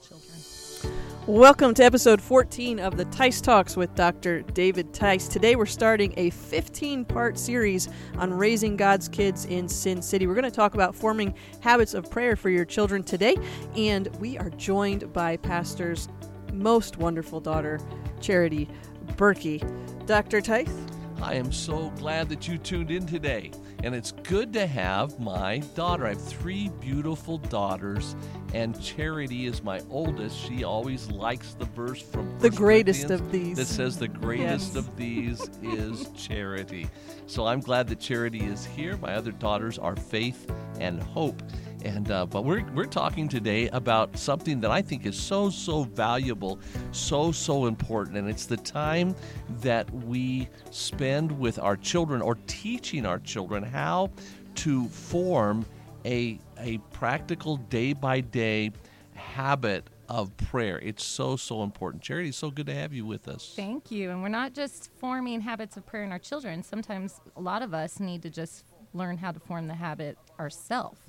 children. Welcome to episode 14 of the Tice Talks with Dr. David Tice. Today we're starting a 15 part series on raising God's kids in Sin City. We're going to talk about forming habits of prayer for your children today, and we are joined by Pastor's most wonderful daughter, Charity Berkey. Dr. Tice? I am so glad that you tuned in today. And it's good to have my daughter. I have three beautiful daughters, and Charity is my oldest. She always likes the verse from the greatest of these. that says, The greatest Yes. of these is charity. So I'm glad that Charity is here. My other daughters are Faith and Hope. And uh, but we're we're talking today about something that I think is so so valuable, so so important, and it's the time that we spend with our children or teaching our children how to form a a practical day by day habit of prayer. It's so so important. Charity, so good to have you with us. Thank you. And we're not just forming habits of prayer in our children. Sometimes a lot of us need to just learn how to form the habit ourselves.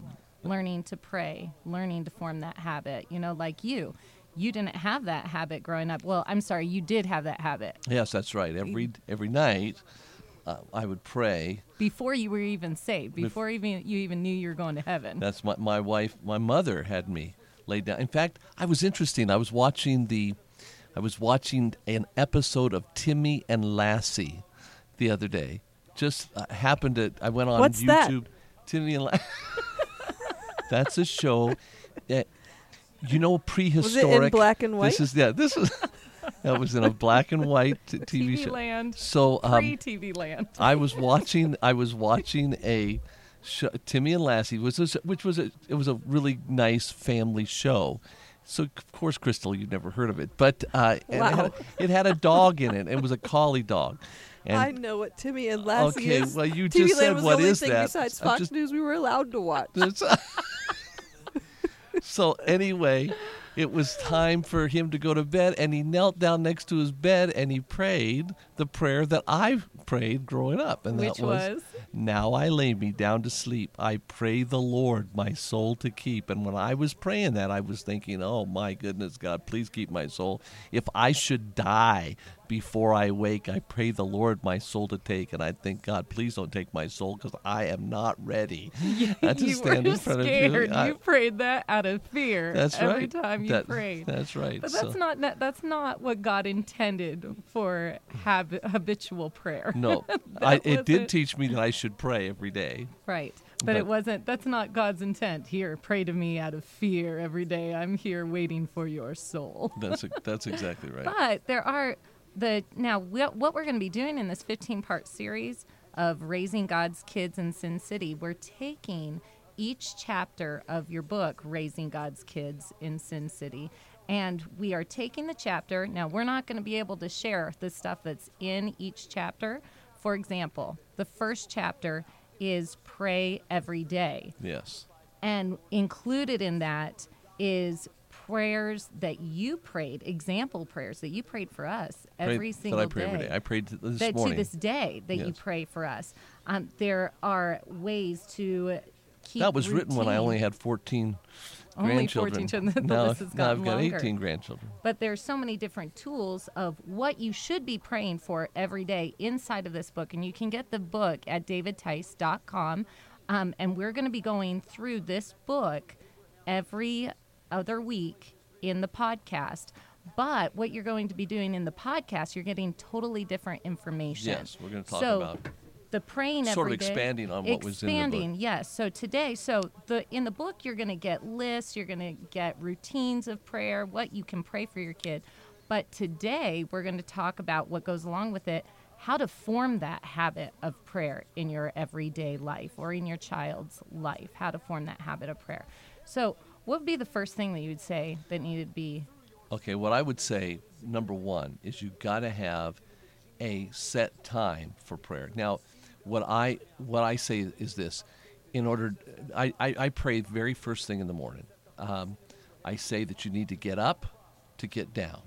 Learning to pray, learning to form that habit. You know, like you. You didn't have that habit growing up. Well, I'm sorry, you did have that habit Yes, that's right. Every every night, uh, I would pray. before you were even saved, before even you even knew you were going to heaven. That's my my wife. My mother had me laid down. In fact, I was interesting. I was watching the, I was watching an episode of Timmy and Lassie, the other day. Just uh, happened to. I went on What's that? YouTube. Timmy and Lassie. That's a show. That, you know, prehistoric. Was it in black and white? This is yeah. This is. that was in a black and white t- TV, TV show. land. So um, Pre TV land. I was watching. I was watching a sh- Timmy and Lassie, was a, which was a it was a really nice family show. So of course, Crystal, you've never heard of it, but uh, and it, had Wow. a, it had a dog in it. It was a collie dog. And I know what Timmy and Lassie Okay, is. well, you TV just Land said was what the only is thing that. besides Fox just- News we were allowed to watch. So anyway, it was time for him to go to bed, and he knelt down next to his bed and he prayed the prayer that I prayed growing up, and Which that was, was? "Now I lay me down to sleep. I pray the Lord my soul to keep." And when I was praying that, I was thinking, "Oh my goodness, God, please keep my soul. If I should die." Before I wake, I pray the Lord my soul to take, and I think, God, please don't take my soul because I am not ready. You were scared. you. I- prayed that out of fear. that's every right. time you That- prayed. That's right. But So- that's not that's not what God intended for hab- habitual prayer. no. I, it did teach me that I should pray every day. Right. But, But- it wasn't that's not God's intent. Here, pray to me out of fear every day. I'm here waiting for your soul. That's that's exactly right. But there are the now what what we're going to be doing in this 15 part series of raising God's kids in Sin City, we're taking each chapter of your book, Raising God's Kids in Sin City, and we are taking the chapter. Now, we're not going to be able to share the stuff that's in each chapter. For example, the first chapter is pray every day. Yes. And included in that is prayers that you prayed, example prayers that you prayed for us every Prayed- single that I pray day. every day. I prayed th- this that morning. to this day that you pray for us. Um, there are ways to keep that was written when I only had 14 Only grandchildren. 14 children. Now, now I've got longer. 18 grandchildren. But there's so many different tools of what you should be praying for every day inside of this book. And you can get the book at davidtice.com. Um, and we're going to be going through this book every other week in the podcast. But what you're going to be doing in the podcast, you're getting totally different information. Yes, we're going to talk so about the praying Sort of every day- expanding on what was in the book. expanding yes so today so the in the book you're going to get lists you're going to get routines of prayer what you can pray for your kid but today we're going to talk about what goes along with it how to form that habit of prayer in your everyday life or in your child's life how to form that habit of prayer so what would be the first thing that you would say that needed to be Okay, what I would say, number one, is you got to have a set time for prayer. Now, what I what I say is this: in order, I, I, I pray very first thing in the morning. Um, I say that you need to get up to get down,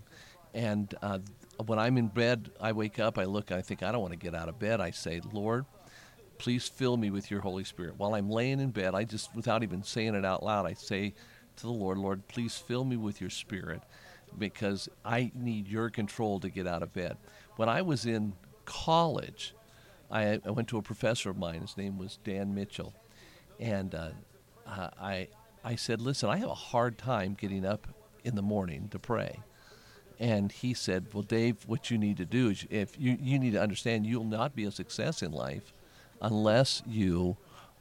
and uh, when I'm in bed, I wake up, I look, I think I don't want to get out of bed. I say, Lord, please fill me with your Holy Spirit. While I'm laying in bed, I just, without even saying it out loud, I say to the Lord, Lord, please fill me with your spirit because I need your control to get out of bed. When I was in college, I, I went to a professor of mine. His name was Dan Mitchell. And uh, uh, I, I said, Listen, I have a hard time getting up in the morning to pray. And he said, Well, Dave, what you need to do is if you, you need to understand you'll not be a success in life unless you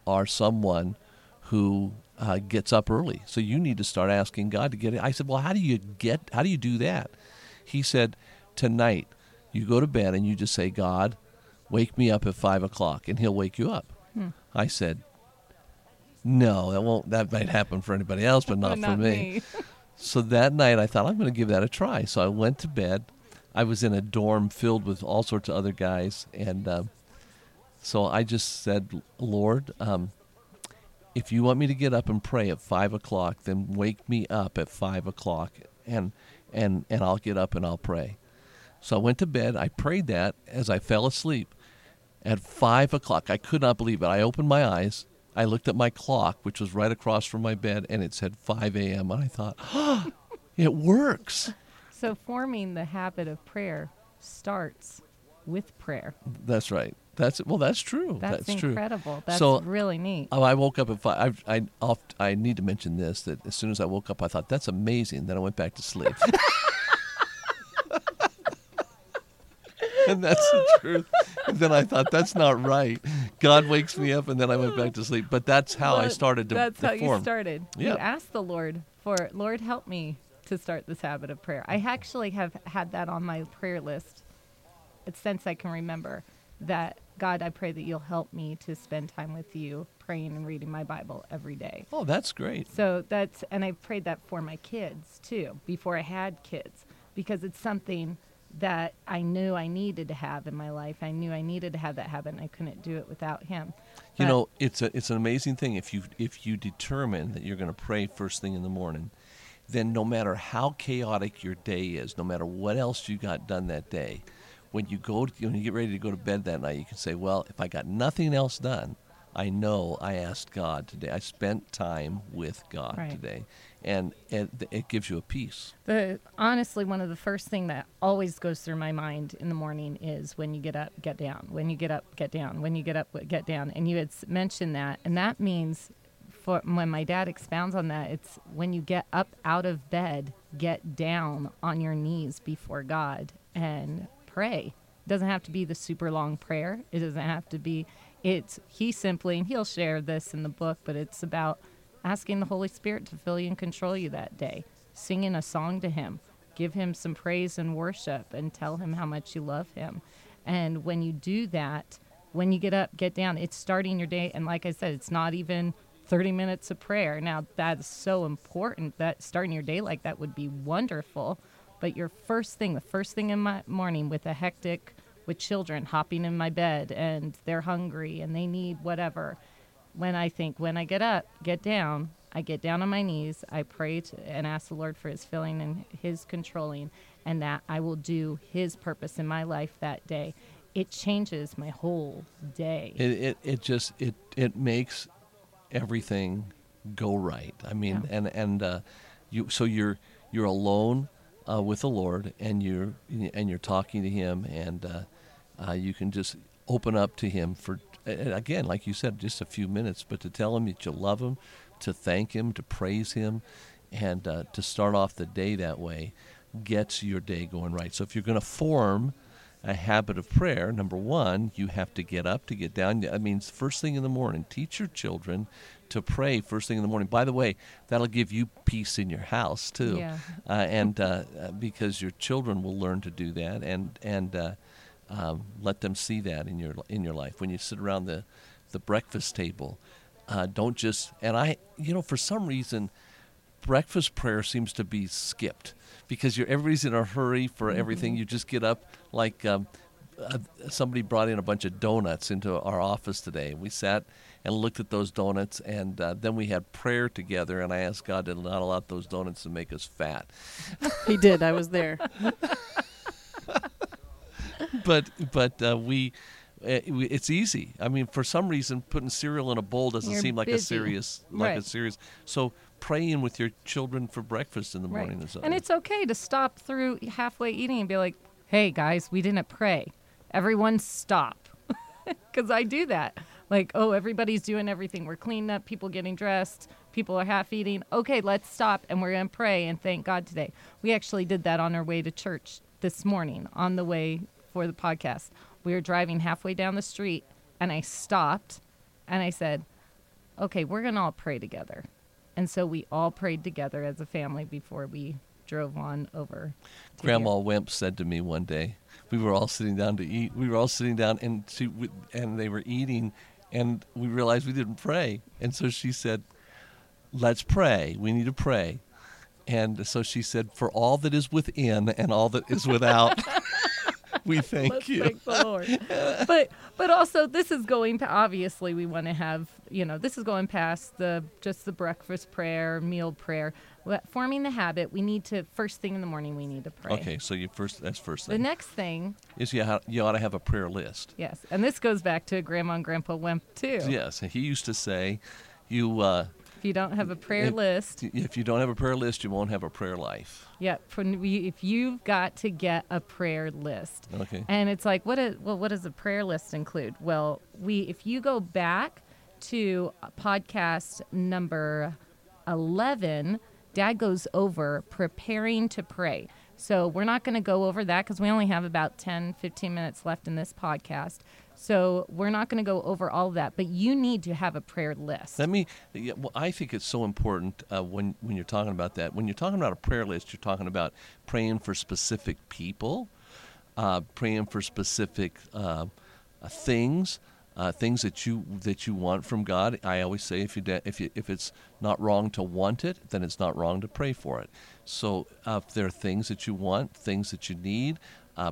are someone who uh, gets up early. So you need to start asking God to get it. I said, Well, how do you get, how do you do that? He said, Tonight, you go to bed and you just say, God, wake me up at five o'clock, and he'll wake you up. Hmm. I said, No, that won't, that might happen for anybody else, but not, Not for me. So that night I thought I'm going to give that a try. So I went to bed. I was in a dorm filled with all sorts of other guys, and uh, so I just said, "Lord, um, if you want me to get up and pray at five o'clock, then wake me up at five o'clock, and and and I'll get up and I'll pray." So I went to bed. I prayed that as I fell asleep. At five o'clock, I could not believe it. I opened my eyes. I looked at my clock, which was right across from my bed, and it said 5 a.m. And I thought, oh, it works. So forming the habit of prayer starts with prayer. That's right. That's well. That's true. That's, true. incredible. That's So, really neat. Oh, I woke up at five. I I, oft, I need to mention this that as soon as I woke up, I thought that's amazing. Then I went back to sleep. and that's the truth. And then I thought that's not right. God wakes me up, and then I went back to sleep. But that's how I started to. That's how you started. Yeah. You asked the Lord for, Lord, help me to start this habit of prayer. I actually have had that on my prayer list since I can remember. That God, I pray that you'll help me to spend time with you, praying and reading my Bible every day. Oh, that's great. So that's, and I prayed that for my kids too, before I had kids, because it's something that I knew I needed to have in my life. I knew I needed to have that habit, and I couldn't do it without him. You know, it's a it's an amazing thing if you if you determine that you're going to pray first thing in the morning, then no matter how chaotic your day is, no matter what else you got done that day, when you go to, when you get ready to go to bed that night, you can say, "Well, if I got nothing else done, I know I asked God today. I spent time with God Right. today." And it, it gives you a peace. The honestly, one of the first thing that always goes through my mind in the morning is when you get up, get down. When you get up, get down. When you get up, get down. And you had mentioned that, and that means, for when my dad expounds on that, it's when you get up out of bed, get down on your knees before God and pray. It doesn't have to be the super long prayer. It doesn't have to be. It's he simply, and he'll share this in the book, but it's about asking the Holy Spirit to fill you and control you that day, singing a song to Him, give Him some praise and worship, and tell Him how much you love Him. And when you do that, when you get up, get down, it's starting your day. And like I said, it's not even 30 minutes of prayer. Now, that's so important that starting your day like that would be wonderful. But your first thing, the first thing in my morning with a hectic, with children hopping in my bed and they're hungry and they need whatever when I think when I get up, get down, I get down on my knees, I pray to, and ask the Lord for His filling and His controlling, and that I will do His purpose in my life that day. It changes my whole day. It, it, it just it it makes everything go right. I mean, Yeah. and and uh, you so you're you're alone uh, with the Lord, and you're and you're talking to Him, and uh, uh, you can just open up to Him for again, like you said, just a few minutes, but to tell Him that you love Him, to thank Him, to praise Him, and uh, to start off the day that way gets your day going right. So if you're going to form a habit of prayer, number one, you have to get up to get down. That means first thing in the morning. Teach your children to pray first thing in the morning. By the way, that'll give you peace in your house too, Yeah. uh, and uh, uh, because your children will learn to do that, and and uh, um, let them see that in your in your life when you sit around the the breakfast table. Uh, don't just and I, you know, for some reason breakfast prayer seems to be skipped because you're everybody's in a hurry for everything. You just get up like um, uh, somebody brought in a bunch of donuts into our office today. We sat and looked at those donuts, and uh, then we had prayer together. And I asked God to not allow those donuts to make us fat. He did. I was there. but but uh, we. uh, It's easy. I mean, for some reason, putting cereal in a bowl doesn't You're seem like a serious, like a serious. So praying with your children for breakfast in the Right. morning. or something. And it's okay to stop through halfway eating and be like, hey, guys, we didn't pray. Everyone stop. Because I do that. Like, oh, everybody's doing everything. We're cleaning up, people getting dressed, people are half eating. Okay, let's stop and we're going to pray and thank God today. We actually did that on our way to church this morning on the way for the podcast. We were driving halfway down the street and I stopped and I said, okay, we're going to all pray together. And so we all prayed together as a family before we drove on over. Grandma here. Wimp said to me one day, we were all sitting down to eat. We were all sitting down, and she and they were eating, and we realized we didn't pray, and so she said, "Let's pray. We need to pray." And so she said, "For all that is within and all that is without, we thank Let's you." thank the Lord. but but also this is going to obviously we want to have you know this is going past the just the breakfast prayer, meal prayer. Forming the habit, we need to first thing in the morning we need to pray. Okay, so you first. That's first thing. The next thing, is you, ha- you ought to have a prayer list. yes, and this goes back to Grandma and Grandpa Wimp too. Yes, he used to say, "You." Uh, If you don't have a prayer If- list, if you don't have a prayer list, you won't have a prayer life. Yeah, from- we- if you've got to get a prayer list, Okay. And it's like, what is well, what does a prayer list include? Well, we if you go back to uh, podcast number eleven, Dad goes over preparing to pray. So we're not going to go over that because we only have about 10, 15 minutes left in this podcast. So we're not going to go over all of that. But you need to have a prayer list. Let me. Yeah, well, I think it's so important uh, when when you're talking about that. When you're talking about a prayer list, you're talking about praying for specific people, uh, praying for specific uh, uh, things, uh, things that you that you want from God. I always say if you de- if you if it's not wrong to want it, then it's not wrong to pray for it. So uh, if there are things that you want, things that you need,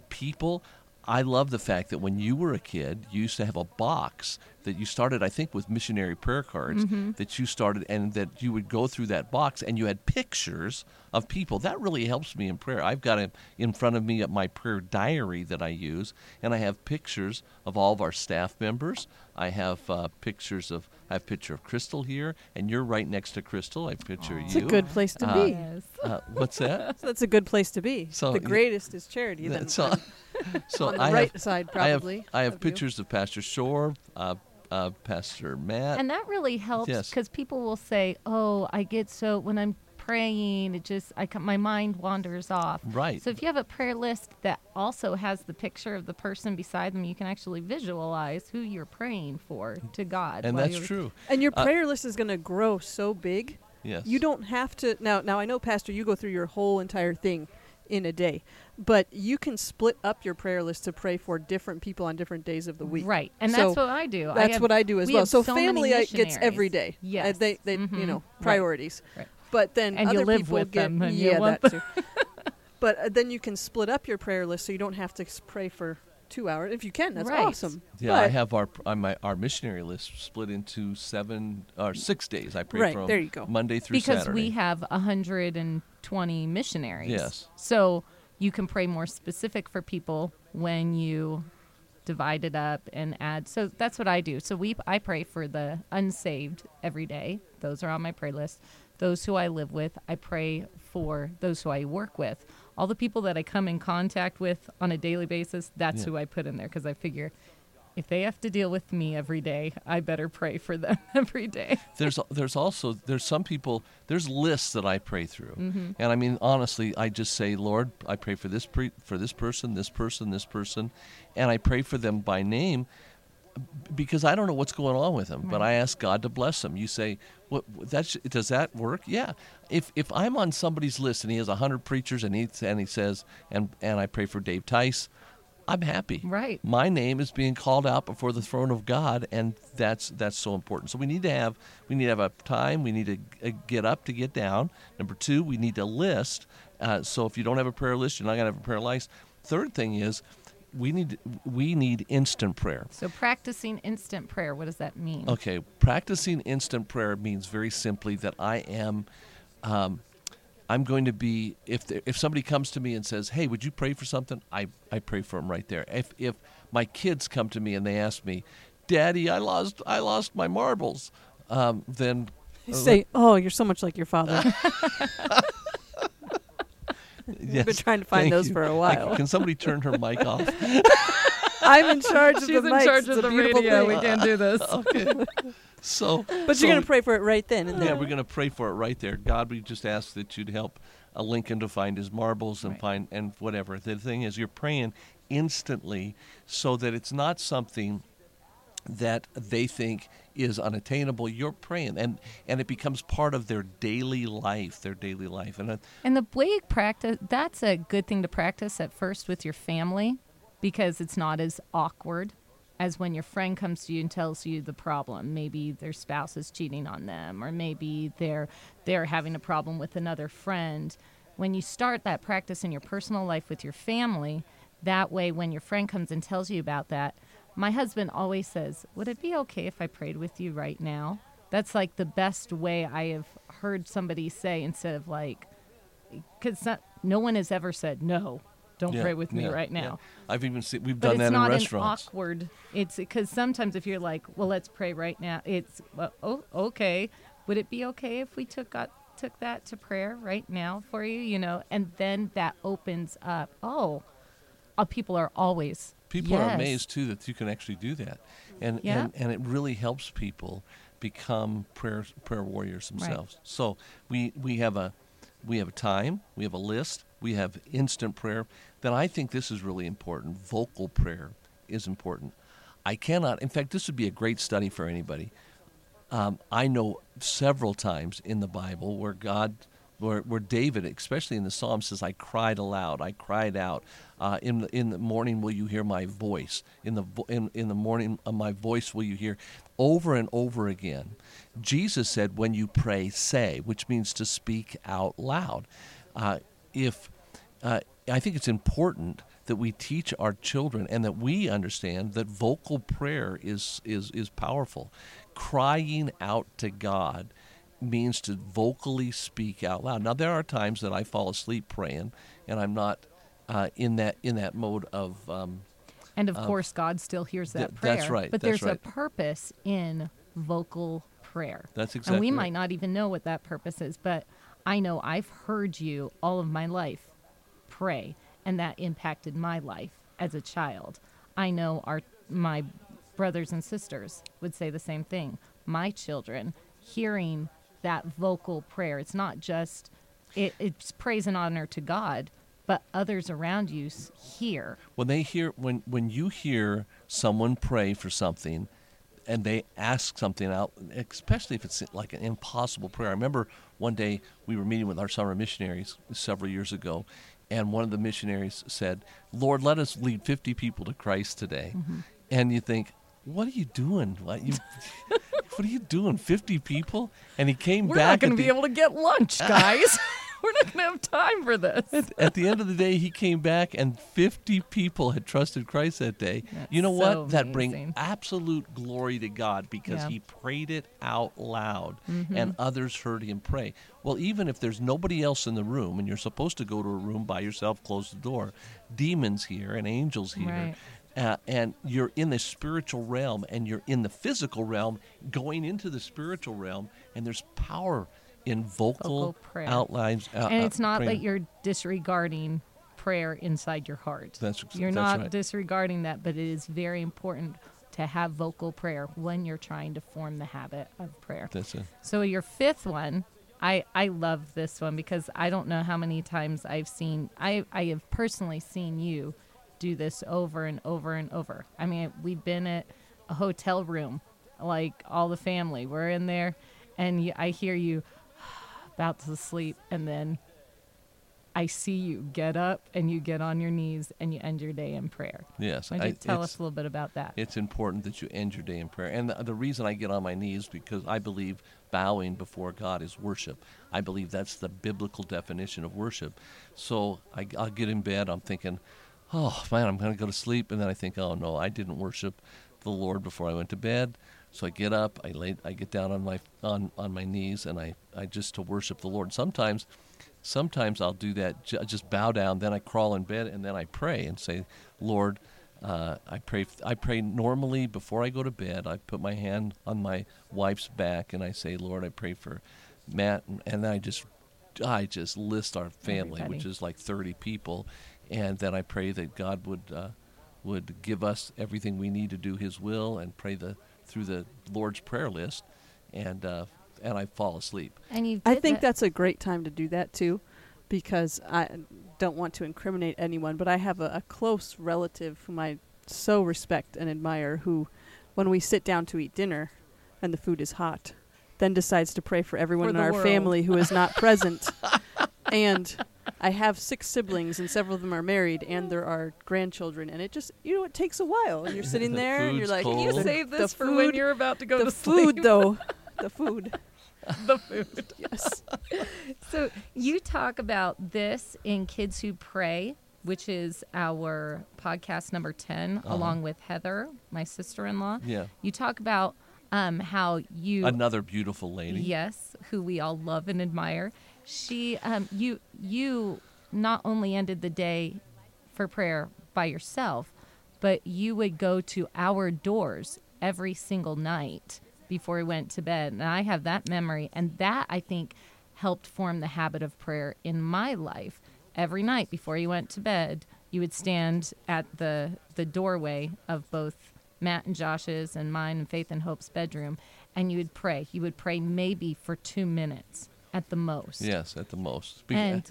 people. I love the fact that when you were a kid, you used to have a box that you started, I think, with missionary prayer cards that you started, and that you would go through that box and you had pictures of people. That really helps me in prayer. I've got it in front of me at my prayer diary that I use, and I have pictures of all of our staff members. I have uh, pictures of, I have a picture of Crystal here, and you're right next to Crystal. I picture It's you. It's a good place to Uh, be. Yes. Uh, what's that? So that's a good place to be. So, the yeah. greatest is charity. Then so, on- so on the I right have, side, I have, probably. I have of you. pictures of Pastor Shore, uh, uh, Pastor Matt. And that really helps Yes. because people will say, "Oh, I get so when I'm praying, it just I my mind wanders off." Right. So if you have a prayer list that also has the picture of the person beside them, you can actually visualize who you're praying for to God. and that's true. And your Uh, prayer list is going to grow so big. Yes. You don't have to now. Now I know, Pastor, you go through your whole entire thing in a day, but you can split up your prayer list to pray for different people on different days of the week. Right, and So that's what I do. I That's have- what I do as we well. So, many family I, gets every day. missionaries. day. Uh, they, they you Mhm. know priorities. Right. But then And you other live people with get them and you yeah that too. but uh, then you can split up your prayer list so you don't have to pray for two hours if you can. That's Right. awesome. Yeah, I have our uh, my our missionary list split into seven or six days. I pray Right, from there you go. Monday through because Saturday. we have 120 missionaries. Yes. So you can pray more specific for people when you divide it up and add. So that's what I do. So we I pray for the unsaved every day. Those are on my prayer list. Those who I live with, I pray for those who I work with. All the people that I come in contact with on a daily basis, that's Yeah. who I put in there because I figure if they have to deal with me every day, I better pray for them every day. there's there's also there's some people there's lists that I pray through, Mm-hmm. and I mean honestly, I just say, Lord, I pray for this pre- for this person, this person, this person, and I pray for them by name because I don't know what's going on with them, but I ask God to bless him. You say, "What? That's does that work?" Yeah. If if I'm on somebody's list and he has a hundred preachers and he and he says, and and I pray for Dave Tice, I'm happy. Right. My name is being called out before the throne of God, and that's that's so important. So we need to have we need to have a time. We need to uh, get up to get down. Number two, we need to list. Uh, so if you don't have a prayer list, you're not gonna have a prayer list. Third thing is, we need we need instant prayer. So practicing instant prayer, what does that mean? Okay, practicing instant prayer means very simply that I am, um, I'm going to be if there, if somebody comes to me and says, "Hey, would you pray for something?" I I pray for them right there. If if my kids come to me and they ask me, "Daddy, I lost I lost my marbles," um, then You say, "Oh, you're so much like your father." yes, been trying to find thank those you. for a while. can somebody turn her mic off? I'm in charge of She's the in mics. charge It's of a the beautiful radio. thing. We can't do this. okay. So, But so you're going to pray for it right then and Yeah, we're going to pray for it right there. God, we just ask that you'd help uh, Lincoln to find his marbles and Right. find and whatever. The thing is, you're praying instantly, so that it's not something that they think is unattainable. You're praying, and and it becomes part of their daily life, their daily life. And uh, And the way practice, that's a good thing to practice at first with your family because it's not as awkward as when your friend comes to you and tells you the problem. Maybe their spouse is cheating on them or maybe they're they're having a problem with another friend. When you start that practice in your personal life with your family, that way when your friend comes and tells you about that, my husband always says, "Would it be okay if I prayed with you right now?" That's like the best way I have heard somebody say instead of like because no one has ever said no. Don't yeah, pray with me yeah, right yeah. now. I've even seen we've But done that in not restaurants. an awkward. It's because sometimes if you're like, well, let's pray right now. It's well, oh, okay. Would it be okay if we took got, took that to prayer right now for you? You know, and then that opens up. Oh, uh, people are always People are amazed too that you can actually do that, and Yeah. and, and it really helps people become prayer prayer warriors Right. themselves. So we we have a we have a time, we have a list, we have instant prayer. Then I think this is really important. Vocal prayer is important. I cannot. In fact, this would be a great study for anybody. Um, I know several times in the Bible where God, where, where David, especially in the Psalm, says, "I cried aloud, I cried out. Uh, in the, in the morning, will you hear my voice? In the in, in the morning, uh, my voice will you hear?" Over and over again, Jesus said, "When you pray, say," which means to speak out loud. Uh, if uh, I think it's important that we teach our children and that we understand that vocal prayer is is is powerful. Crying out to God means to vocally speak out loud. Now there are times that I fall asleep praying, and I'm not uh, in that in that mode of. Um, And of course, God still hears that th- prayer. that's right, But that's there's right. a purpose in vocal prayer. That's exactly. And we right. might not even know what that purpose is, but I know I've heard you all of my life pray, and that impacted my life as a child. I know our my brothers and sisters would say the same thing. My children hearing that vocal prayer. It's not just it, it's praise and honor to God, but others around you hear. when they hear when when you hear someone pray for something and they ask something out especially if it's like an impossible prayer i remember one day we were meeting with our summer missionaries several years ago and one of the missionaries said lord let us lead 50 people to christ today mm-hmm. and you think what are you doing what you what are you doing 50 people and he came back. We're not going at to the- be able to get lunch, guys. We're not going to have time for this. at the end of the day, he came back and 50 people had trusted Christ that day. That's you know so what? That brings absolute glory to God because Yeah. he prayed it out loud Mm-hmm. and others heard him pray. Well, even if there's nobody else in the room and you're supposed to go to a room by yourself, close the door, demons here and angels here. Right. Uh, and you're in the spiritual realm and you're in the physical realm going into the spiritual realm and there's power in vocal, Vocal prayer. outlines uh, and uh, it's not praying. that you're disregarding prayer inside your heart. That's you're that's not right. disregarding that, but it is very important to have vocal prayer when you're trying to form the habit of prayer. That's it. So your fifth one, I I love this one because I don't know how many times I've seen I I have personally seen you do this over and over and over. I mean, we've been at a hotel room, like all the family. We're in there, and I hear you about to sleep, and then I see you get up and you get on your knees and you end your day in prayer. Yes, Why don't you I- tell us a little bit about that? It's important that you end your day in prayer. And the, the reason I get on my knees because I believe bowing before God is worship. I believe that's the biblical definition of worship. So I, I'll get in bed. I'm thinking, oh man, I'm going to go to sleep, and then I think, oh no, I didn't worship the Lord before I went to bed. So I get up, I lay, I get down on my on, on my knees, and I, I just to worship the Lord. Sometimes, sometimes I'll do that, ju- just bow down, then I crawl in bed, and then I pray and say, Lord, Uh, I pray. I pray normally before I go to bed. I put my hand on my wife's back and I say, "Lord, I pray for Matt," and, and I just, I just list our family, Everybody. which is like 30 people, and then I pray that God would uh, would give us everything we need to do His will, and pray the through the Lord's prayer list, and uh, and I fall asleep. And you I think that- that's a great time to do that too, because I don't want to incriminate anyone, but I have a, a close relative whom I so respect and admire who, when we sit down to eat dinner and the food is hot, then decides to pray for everyone For in our world. family who is not present. and I have six siblings, and several of them are married, and there are grandchildren, and it just, you know, it takes a while. And you're sitting The there, and you're like, cold. You The- save the this for when you're about to go to the to food, sleep. though. The food. the food. Yes. So you talk about this in Kids Who Pray, which is our podcast number 10, Uh-huh. along with Heather, my sister-in-law. Yeah, You talk about um, how you another beautiful lady. Yes, who we all love and admire. She, um, you, you not only ended the day for prayer by yourself, but you would go to our doors every single night before we went to bed. And I have that memory, and that I think helped form the habit of prayer in my life. Every night before you went to bed, you would stand at the the doorway of both Matt and Josh's and mine and Faith and Hope's bedroom, and you would pray. You would pray maybe for two minutes at the most. Yes, at the most. Be- And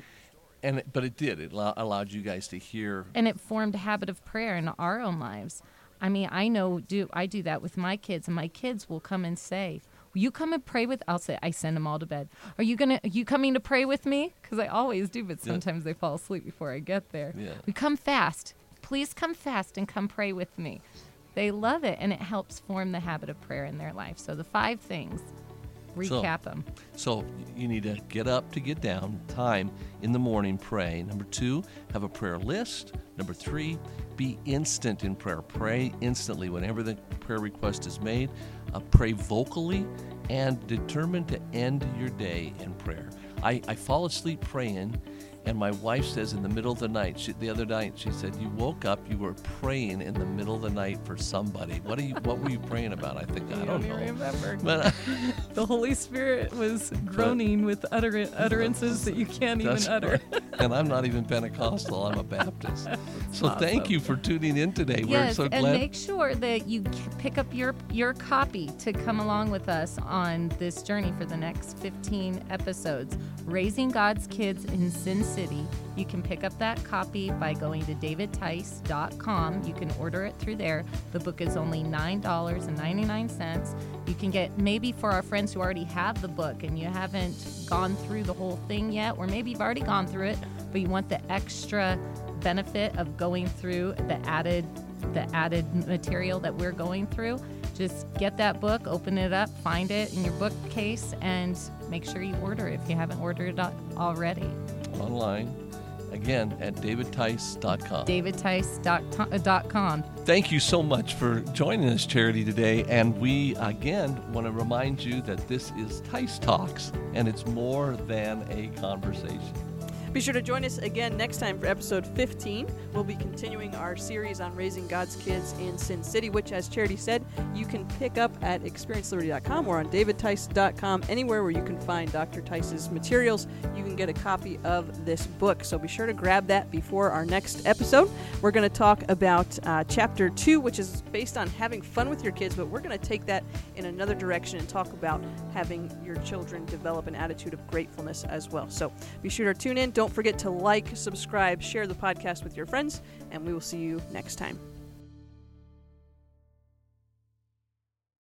and it, but it did. It allow, allowed you guys to hear. and it formed a habit of prayer in our own lives. I mean, I know do I do that with my kids, and my kids will come and say, "Will you come and pray with?" I'll say, I send them all to bed. Are you gonna? Are you coming to pray with me? Because I always do, but Yeah. sometimes they fall asleep before I get there. Yeah. We come fast. Please come fast and come pray with me. They love it, and it helps form the habit of prayer in their life. So the five things. So- Recap them. So you need to get up to get down. Time in the morning, pray. Number two, have a prayer list. Number three, be instant in prayer. Pray instantly whenever the prayer request is made. Uh, pray vocally and determine to end your day in prayer. I, I fall asleep praying, and my wife says in the middle of the night, she, the other night, she said, "You woke up, you were praying in the middle of the night for somebody. What are you? What were you praying about?" I think I don't know. remember. But The Holy Spirit was groaning with utter- utterances that you can't even utter. right. and I'm not even Pentecostal. I'm a Baptist. so thank you for tuning in today. yes, We're so and make sure that you pick up your your copy to come along with us on this journey for the next 15 episodes. Raising God's Kids in Sin City. You can pick up that copy by going to davidtice.com. You can order it through there. The book is only $9.99. You can get maybe for our friends who already have the book and you haven't gone through the whole thing yet, or maybe you've already gone through it, but you want the extra benefit of going through the added the added material that we're going through just get that book open it up find it in your bookcase and make sure you order if you haven't ordered it already online again at davidtice.com. davidtice.com Thank you so much for joining us, Charity, today. And we again want to remind you that this is Tice Talks, and it's more than a conversation. Be sure to join us again next time for episode 15. We'll be continuing our series on raising God's kids in Sin City, which, as Charity said, you can pick up at experienceliberty.com or on davidtice.com, anywhere where you can find Dr. Tice's materials. You can get a copy of this book. So be sure to grab that before our next episode. We're going to talk about uh, chapter two, which is based on having fun with your kids, but we're going to take that in another direction and talk about having your children develop an attitude of gratefulness as well. So be sure to tune in. Don't forget to like, subscribe, share the podcast with your friends, and we will see you next time.